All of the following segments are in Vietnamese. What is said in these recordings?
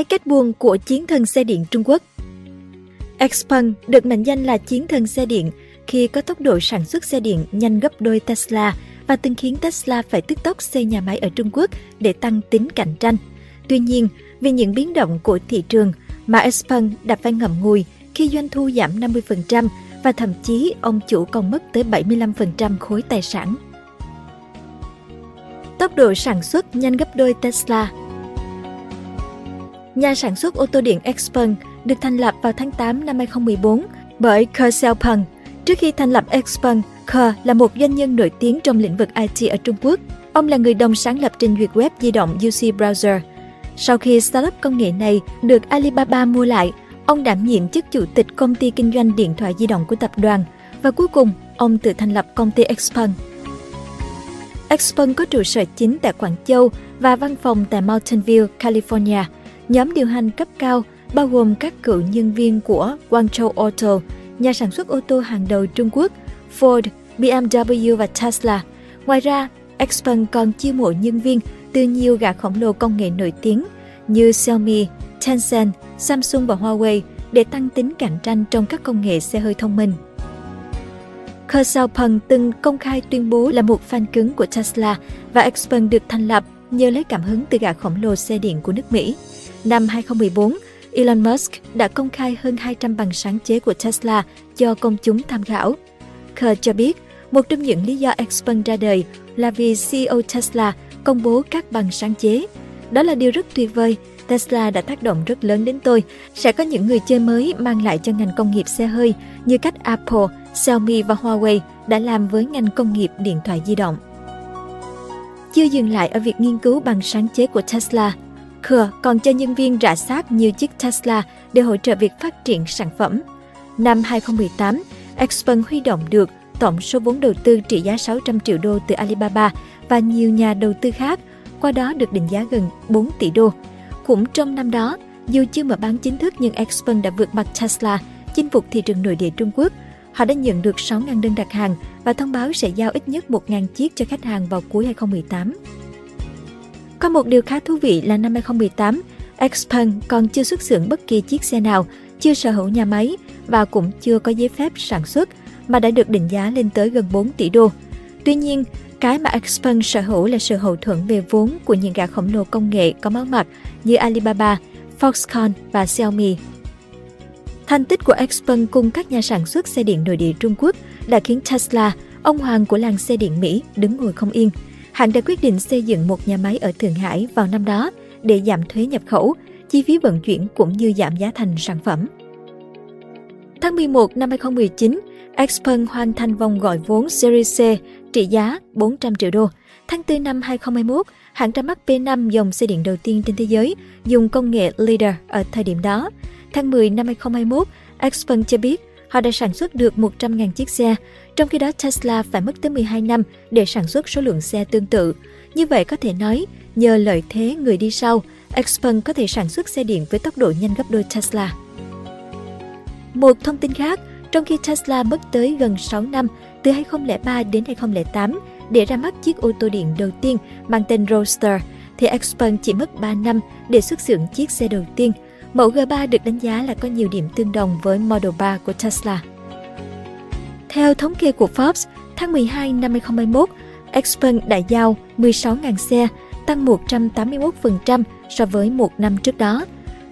Cái kết buồn của chiến thần xe điện Trung Quốc Xpeng được mệnh danh là chiến thần xe điện khi có tốc độ sản xuất xe điện nhanh gấp đôi Tesla và từng khiến Tesla phải tức tốc xây nhà máy ở Trung Quốc để tăng tính cạnh tranh. Tuy nhiên, vì những biến động của thị trường mà Xpeng đã phải ngậm ngùi khi doanh thu giảm 50% và thậm chí ông chủ còn mất tới 75% khối tài sản. Tốc độ sản xuất nhanh gấp đôi Tesla Nhà sản xuất ô tô điện Xpeng được thành lập vào tháng 8 năm 2014 bởi Ke Xiaopeng. Trước khi thành lập Xpeng, Ke là một doanh nhân nổi tiếng trong lĩnh vực IT ở Trung Quốc. Ông là người đồng sáng lập trình duyệt web di động UC Browser. Sau khi startup công nghệ này được Alibaba mua lại, ông đảm nhiệm chức chủ tịch công ty kinh doanh điện thoại di động của tập đoàn và cuối cùng ông tự thành lập công ty Xpeng. Xpeng có trụ sở chính tại Quảng Châu và văn phòng tại Mountain View, California. Nhóm điều hành cấp cao bao gồm các cựu nhân viên của Guangzhou Auto, nhà sản xuất ô tô hàng đầu Trung Quốc, Ford, BMW và Tesla. Ngoài ra, Xpeng còn chiêu mộ nhân viên từ nhiều gã khổng lồ công nghệ nổi tiếng như Xiaomi, Tencent, Samsung và Huawei để tăng tính cạnh tranh trong các công nghệ xe hơi thông minh. Ke Xiaopeng từng công khai tuyên bố là một fan cứng của Tesla và Xpeng được thành lập nhờ lấy cảm hứng từ gã khổng lồ xe điện của nước Mỹ. Năm 2014, Elon Musk đã công khai hơn 200 bằng sáng chế của Tesla cho công chúng tham khảo. Kerr cho biết, một trong những lý do Xpeng ra đời là vì CEO Tesla công bố các bằng sáng chế. Đó là điều rất tuyệt vời. Tesla đã tác động rất lớn đến tôi. Sẽ có những người chơi mới mang lại cho ngành công nghiệp xe hơi như cách Apple, Xiaomi và Huawei đã làm với ngành công nghiệp điện thoại di động. Chưa dừng lại ở việc nghiên cứu bằng sáng chế của Tesla, Khừa còn cho nhân viên rã sát nhiều chiếc Tesla để hỗ trợ việc phát triển sản phẩm. Năm 2018, Xpeng huy động được tổng số vốn đầu tư trị giá 600 triệu đô từ Alibaba và nhiều nhà đầu tư khác, qua đó được định giá gần 4 tỷ đô. Cũng trong năm đó, dù chưa mở bán chính thức nhưng Xpeng đã vượt mặt Tesla, chinh phục thị trường nội địa Trung Quốc. Họ đã nhận được 6.000 đơn đặt hàng và thông báo sẽ giao ít nhất 1.000 chiếc cho khách hàng vào cuối 2018. Có một điều khá thú vị là năm 2018, Xpeng còn chưa xuất xưởng bất kỳ chiếc xe nào, chưa sở hữu nhà máy và cũng chưa có giấy phép sản xuất mà đã được định giá lên tới gần 4 tỷ đô. Tuy nhiên, cái mà Xpeng sở hữu là sự hậu thuẫn về vốn của những gã khổng lồ công nghệ có máu mặt như Alibaba, Foxconn và Xiaomi. Thành tích của Xpeng cùng các nhà sản xuất xe điện nội địa Trung Quốc đã khiến Tesla, ông hoàng của làng xe điện Mỹ, đứng ngồi không yên. Hãng đã quyết định xây dựng một nhà máy ở Thượng Hải vào năm đó để giảm thuế nhập khẩu, chi phí vận chuyển cũng như giảm giá thành sản phẩm. Tháng 11 năm 2019, Xpeng hoàn thành vòng gọi vốn Series C trị giá 400 triệu đô. Tháng 4 năm 2021, hãng ra mắt P5 dòng xe điện đầu tiên trên thế giới dùng công nghệ LiDAR ở thời điểm đó. Tháng 10 năm 2021, Xpeng cho biết họ đã sản xuất được 100.000 chiếc xe, trong khi đó Tesla phải mất tới 12 năm để sản xuất số lượng xe tương tự. Như vậy có thể nói, nhờ lợi thế người đi sau, Xpeng có thể sản xuất xe điện với tốc độ nhanh gấp đôi Tesla. Một thông tin khác, trong khi Tesla mất tới gần 6 năm, từ 2003 đến 2008, để ra mắt chiếc ô tô điện đầu tiên mang tên Roadster, thì Xpeng chỉ mất 3 năm để xuất xưởng chiếc xe đầu tiên. Mẫu G3 được đánh giá là có nhiều điểm tương đồng với Model 3 của Tesla. Theo thống kê của Forbes, tháng 12 năm 2021, Xpeng đã giao 16.000 xe, tăng 181% so với một năm trước đó.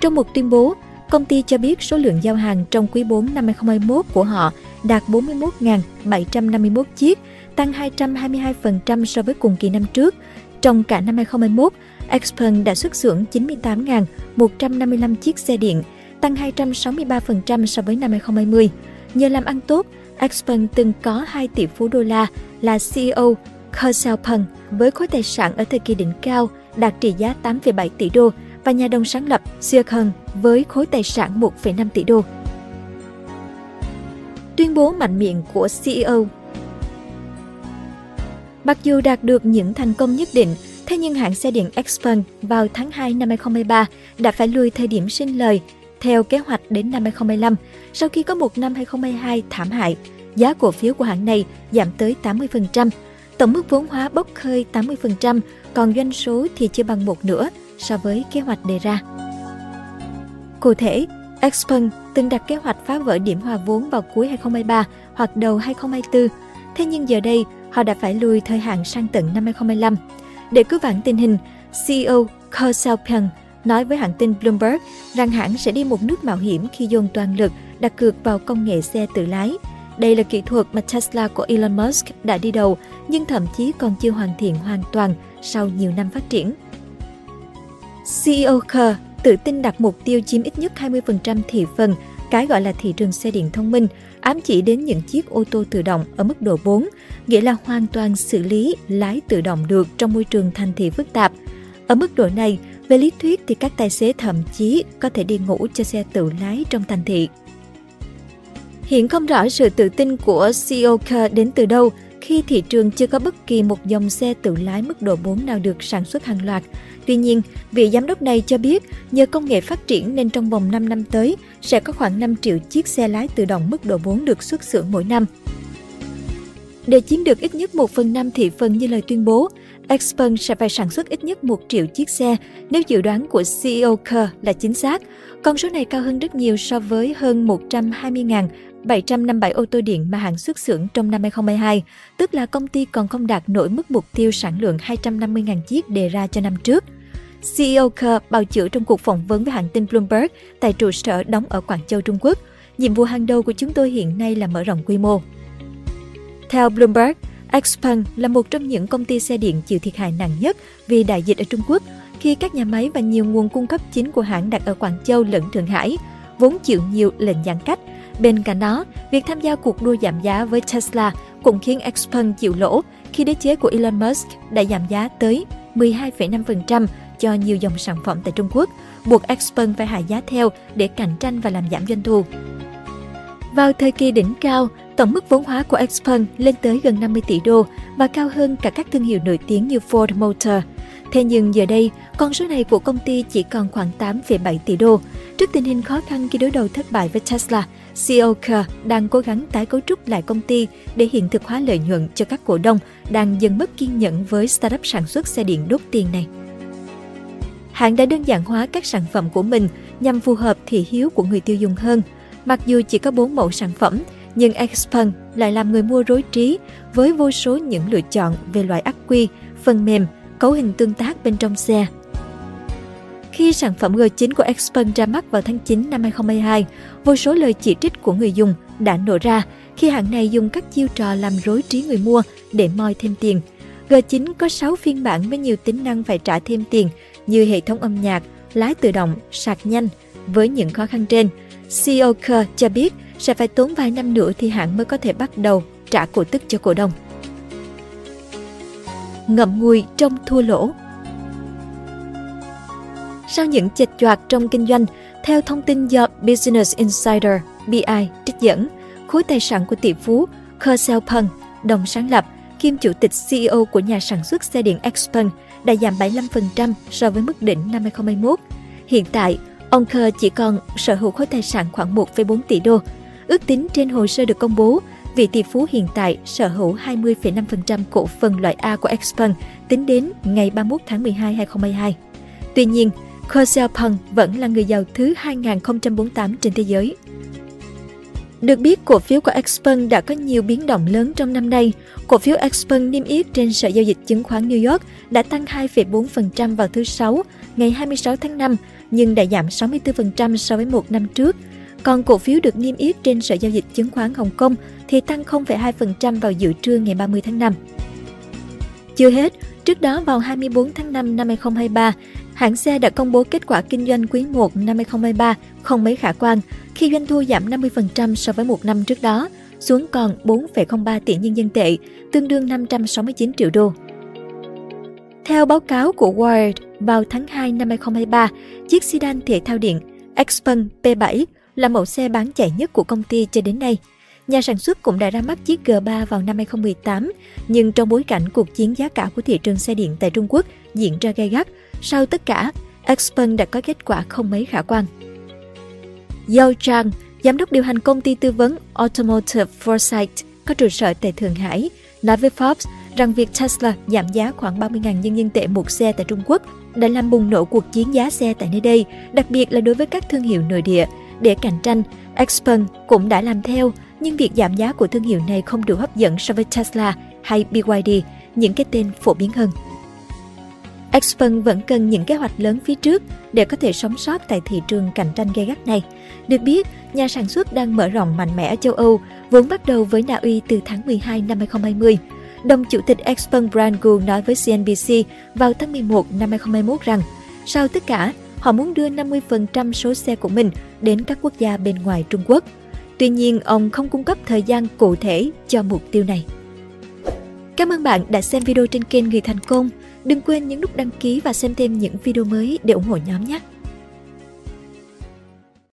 Trong một tuyên bố, Công ty cho biết số lượng giao hàng trong quý 4 năm 2021 của họ đạt 41.751 chiếc, tăng 222% so với cùng kỳ năm trước. Trong cả năm 2021, Xpeng đã xuất xưởng 98.155 chiếc xe điện, tăng 263% so với năm 2020. Nhờ làm ăn tốt, Exxon từng có 2 tỷ phú đô la là CEO Ke Xiaopeng với khối tài sản ở thời kỳ đỉnh cao đạt trị giá 8,7 tỷ đô và nhà đồng sáng lập Siakon với khối tài sản 1,5 tỷ đô. Tuyên bố mạnh miệng của CEO Mặc dù đạt được những thành công nhất định, thế nhưng hãng xe điện Xpeng vào tháng 2 năm 2023 đã phải lùi thời điểm sinh lời theo kế hoạch đến năm 2025 sau khi có một năm 2022 thảm hại. Giá cổ phiếu của hãng này giảm tới 80%, tổng mức vốn hóa bốc hơi 80%, còn doanh số thì chưa bằng một nửa so với kế hoạch đề ra. Cụ thể, Xpeng từng đặt kế hoạch phá vỡ điểm hòa vốn vào cuối 2023 hoặc đầu 2024, thế nhưng giờ đây họ đã phải lùi thời hạn sang tận năm 2025. Để cứu vãn tình hình, CEO Ko Xiaopeng nói với hãng tin Bloomberg rằng hãng sẽ đi một nước mạo hiểm khi dồn toàn lực đặt cược vào công nghệ xe tự lái. Đây là kỹ thuật mà Tesla của Elon Musk đã đi đầu, nhưng thậm chí còn chưa hoàn thiện hoàn toàn sau nhiều năm phát triển. CEO Kerr tự tin đặt mục tiêu chiếm ít nhất 20% thị phần, cái gọi là thị trường xe điện thông minh, ám chỉ đến những chiếc ô tô tự động ở mức độ 4, nghĩa là hoàn toàn xử lý lái tự động được trong môi trường thành thị phức tạp. Ở mức độ này, về lý thuyết thì các tài xế thậm chí có thể đi ngủ cho xe tự lái trong thành thị. Hiện không rõ sự tự tin của CEO Kerr đến từ đâu khi thị trường chưa có bất kỳ một dòng xe tự lái mức độ 4 nào được sản xuất hàng loạt. Tuy nhiên, vị giám đốc này cho biết nhờ công nghệ phát triển nên trong vòng 5 năm tới sẽ có khoảng 5 triệu chiếc xe lái tự động mức độ 4 được xuất xưởng mỗi năm. Để chiếm được ít nhất 1 phần 5 thị phần như lời tuyên bố, Xpeng sẽ phải sản xuất ít nhất 1 triệu chiếc xe nếu dự đoán của CEO Kerr là chính xác. Con số này cao hơn rất nhiều so với hơn 120.000 757 ô tô điện mà hãng xuất xưởng trong năm 2022, tức là công ty còn không đạt nổi mức mục tiêu sản lượng 250.000 chiếc đề ra cho năm trước. CEO Kerr bào chữa trong cuộc phỏng vấn với hãng tin Bloomberg tại trụ sở đóng ở Quảng Châu, Trung Quốc. Nhiệm vụ hàng đầu của chúng tôi hiện nay là mở rộng quy mô. Theo Bloomberg, Xpeng là một trong những công ty xe điện chịu thiệt hại nặng nhất vì đại dịch ở Trung Quốc, khi các nhà máy và nhiều nguồn cung cấp chính của hãng đặt ở Quảng Châu lẫn Thượng Hải, vốn chịu nhiều lệnh giãn cách Bên cạnh đó, việc tham gia cuộc đua giảm giá với Tesla cũng khiến Xpeng chịu lỗ khi đế chế của Elon Musk đã giảm giá tới 12,5% cho nhiều dòng sản phẩm tại Trung Quốc, buộc Xpeng phải hạ giá theo để cạnh tranh và làm giảm doanh thu. Vào thời kỳ đỉnh cao, tổng mức vốn hóa của Xpeng lên tới gần 50 tỷ đô và cao hơn cả các thương hiệu nổi tiếng như Ford Motor. Thế nhưng giờ đây, con số này của công ty chỉ còn khoảng 8,7 tỷ đô. Trước tình hình khó khăn khi đối đầu thất bại với Tesla, CEO Kerr đang cố gắng tái cấu trúc lại công ty để hiện thực hóa lợi nhuận cho các cổ đông đang dần mất kiên nhẫn với startup sản xuất xe điện đốt tiền này. Hãng đã đơn giản hóa các sản phẩm của mình nhằm phù hợp thị hiếu của người tiêu dùng hơn. Mặc dù chỉ có 4 mẫu sản phẩm, nhưng Xpeng lại làm người mua rối trí với vô số những lựa chọn về loại ắc quy, phần mềm, cấu hình tương tác bên trong xe khi sản phẩm G9 của Xpeng ra mắt vào tháng 9 năm 2022, vô số lời chỉ trích của người dùng đã nổ ra khi hãng này dùng các chiêu trò làm rối trí người mua để moi thêm tiền. G9 có 6 phiên bản với nhiều tính năng phải trả thêm tiền như hệ thống âm nhạc, lái tự động, sạc nhanh. Với những khó khăn trên, CEO Kerr cho biết sẽ phải tốn vài năm nữa thì hãng mới có thể bắt đầu trả cổ tức cho cổ đông. Ngậm ngùi trong thua lỗ sau những chệch choạc trong kinh doanh, theo thông tin do Business Insider BI trích dẫn, khối tài sản của tỷ phú Kersel Xiaopeng, đồng sáng lập, kiêm chủ tịch CEO của nhà sản xuất xe điện Xpeng đã giảm 75% so với mức đỉnh năm 2021. Hiện tại, ông Kerr chỉ còn sở hữu khối tài sản khoảng 1,4 tỷ đô. Ước tính trên hồ sơ được công bố, vị tỷ phú hiện tại sở hữu 20,5% cổ phần loại A của Xpeng tính đến ngày 31 tháng 12 2022. Tuy nhiên, Ko Xiaopeng vẫn là người giàu thứ 2048 trên thế giới. Được biết, cổ phiếu của Xpeng đã có nhiều biến động lớn trong năm nay. Cổ phiếu Xpeng niêm yết trên Sở Giao dịch Chứng khoán New York đã tăng 2,4% vào thứ Sáu, ngày 26 tháng 5, nhưng đã giảm 64% so với một năm trước. Còn cổ phiếu được niêm yết trên Sở Giao dịch Chứng khoán Hồng Kông thì tăng 0,2% vào giữa trưa ngày 30 tháng 5. Chưa hết, trước đó vào 24 tháng 5 năm 2023, hãng xe đã công bố kết quả kinh doanh quý 1 năm 2023 không mấy khả quan khi doanh thu giảm 50% so với một năm trước đó, xuống còn 4,03 tỷ nhân dân tệ, tương đương 569 triệu đô. Theo báo cáo của Wired, vào tháng 2 năm 2023, chiếc sedan thể thao điện Xpeng P7 là mẫu xe bán chạy nhất của công ty cho đến nay – Nhà sản xuất cũng đã ra mắt chiếc G3 vào năm 2018, nhưng trong bối cảnh cuộc chiến giá cả của thị trường xe điện tại Trung Quốc diễn ra gay gắt, sau tất cả, Xpeng đã có kết quả không mấy khả quan. Yao Chang, giám đốc điều hành công ty tư vấn Automotive Foresight có trụ sở tại Thượng Hải, nói với Forbes rằng việc Tesla giảm giá khoảng 30.000 nhân dân tệ một xe tại Trung Quốc đã làm bùng nổ cuộc chiến giá xe tại nơi đây, đặc biệt là đối với các thương hiệu nội địa. Để cạnh tranh, Xpeng cũng đã làm theo, nhưng việc giảm giá của thương hiệu này không đủ hấp dẫn so với Tesla hay BYD, những cái tên phổ biến hơn. Xpeng vẫn cần những kế hoạch lớn phía trước để có thể sống sót tại thị trường cạnh tranh gay gắt này. Được biết, nhà sản xuất đang mở rộng mạnh mẽ ở châu Âu, vốn bắt đầu với Na Uy từ tháng 12 năm 2020. Đồng chủ tịch Xpeng Brand Gu nói với CNBC vào tháng 11 năm 2021 rằng, sau tất cả, họ muốn đưa 50% số xe của mình đến các quốc gia bên ngoài Trung Quốc. Tuy nhiên, ông không cung cấp thời gian cụ thể cho mục tiêu này. Cảm ơn bạn đã xem video trên kênh Người Thành Công. Đừng quên nhấn nút đăng ký và xem thêm những video mới để ủng hộ nhóm nhé!